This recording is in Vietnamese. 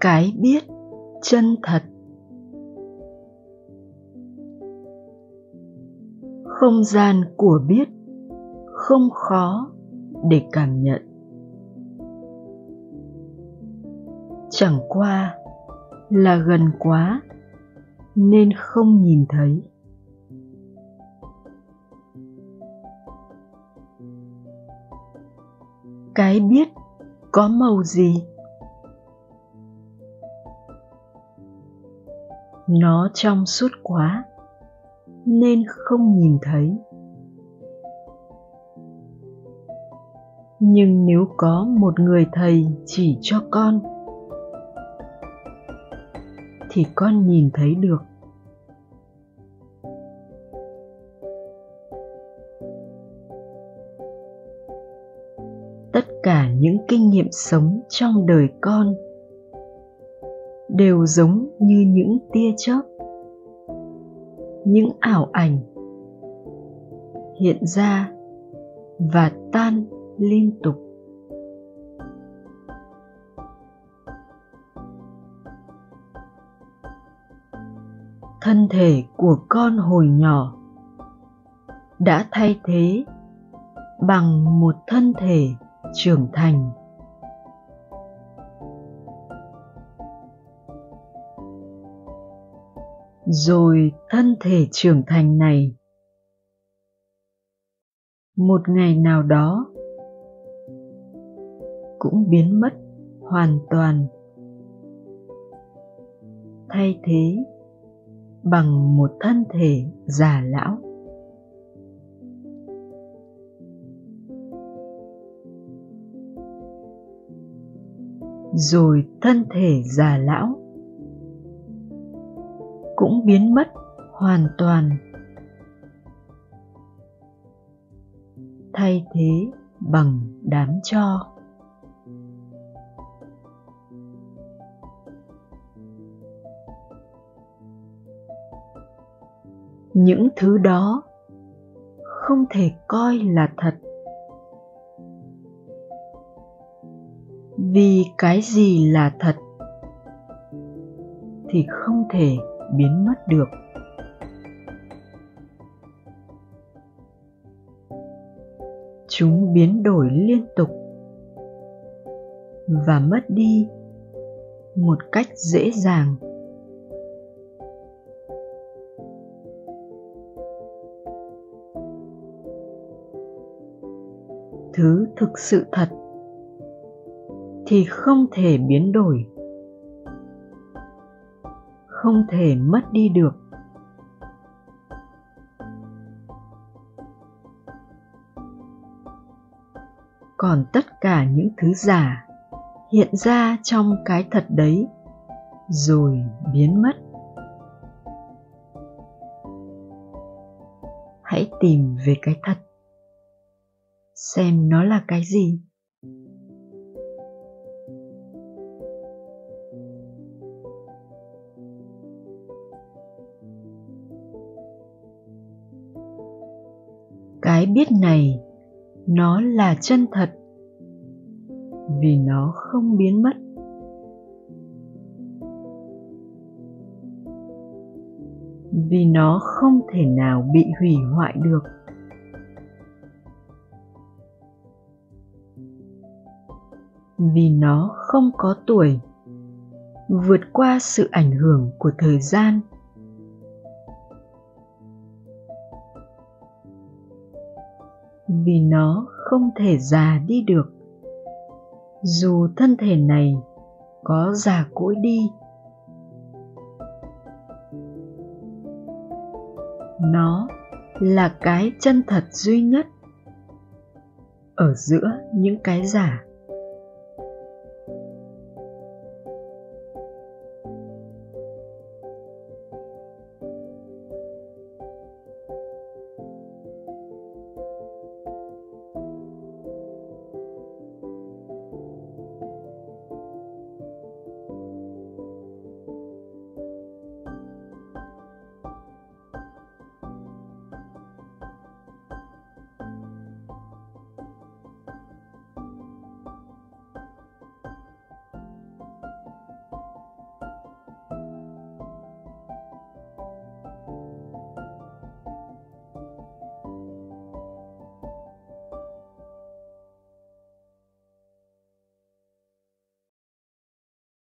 cái biết chân thật. Không gian của biết không khó để cảm nhận. Chẳng qua là gần quá nên không nhìn thấy. Cái biết có màu gì? Nó trong suốt quá, nên không nhìn thấy. Nhưng nếu có một người thầy chỉ cho con, thì con nhìn thấy được. Tất cả những kinh nghiệm sống trong đời con đều giống như những tia chớp, những ảo ảnh hiện ra và tan liên tục. Thân thể của con hồi nhỏ đã thay thế bằng một thân thể trưởng thành. Rồi thân thể trưởng thành này. Một ngày nào đó, cũng biến mất hoàn toàn. Thay thế bằng một thân thể già lão. Rồi thân thể già lão cũng biến mất hoàn toàn. Thay thế bằng đám cho. Những thứ đó không thể coi là thật. Vì cái gì là thật thì không thể biến mất được. Chúng biến đổi liên tục và mất đi một cách dễ dàng. Thứ thực sự thật thì không thể biến đổi không thể mất đi được. Còn tất cả những thứ giả hiện ra trong cái thật đấy, rồi biến mất. Hãy tìm về cái thật. Xem nó là cái gì. Cái biết này, nó là chân thật. Vì nó không biến mất. Vì nó không thể nào bị hủy hoại được. Vì nó không có tuổi, vượt qua sự ảnh hưởng của thời gian. Vì nó không thể già đi được. Dù thân thể này có già cỗi đi, nó là cái chân thật duy nhất ở giữa những cái giả.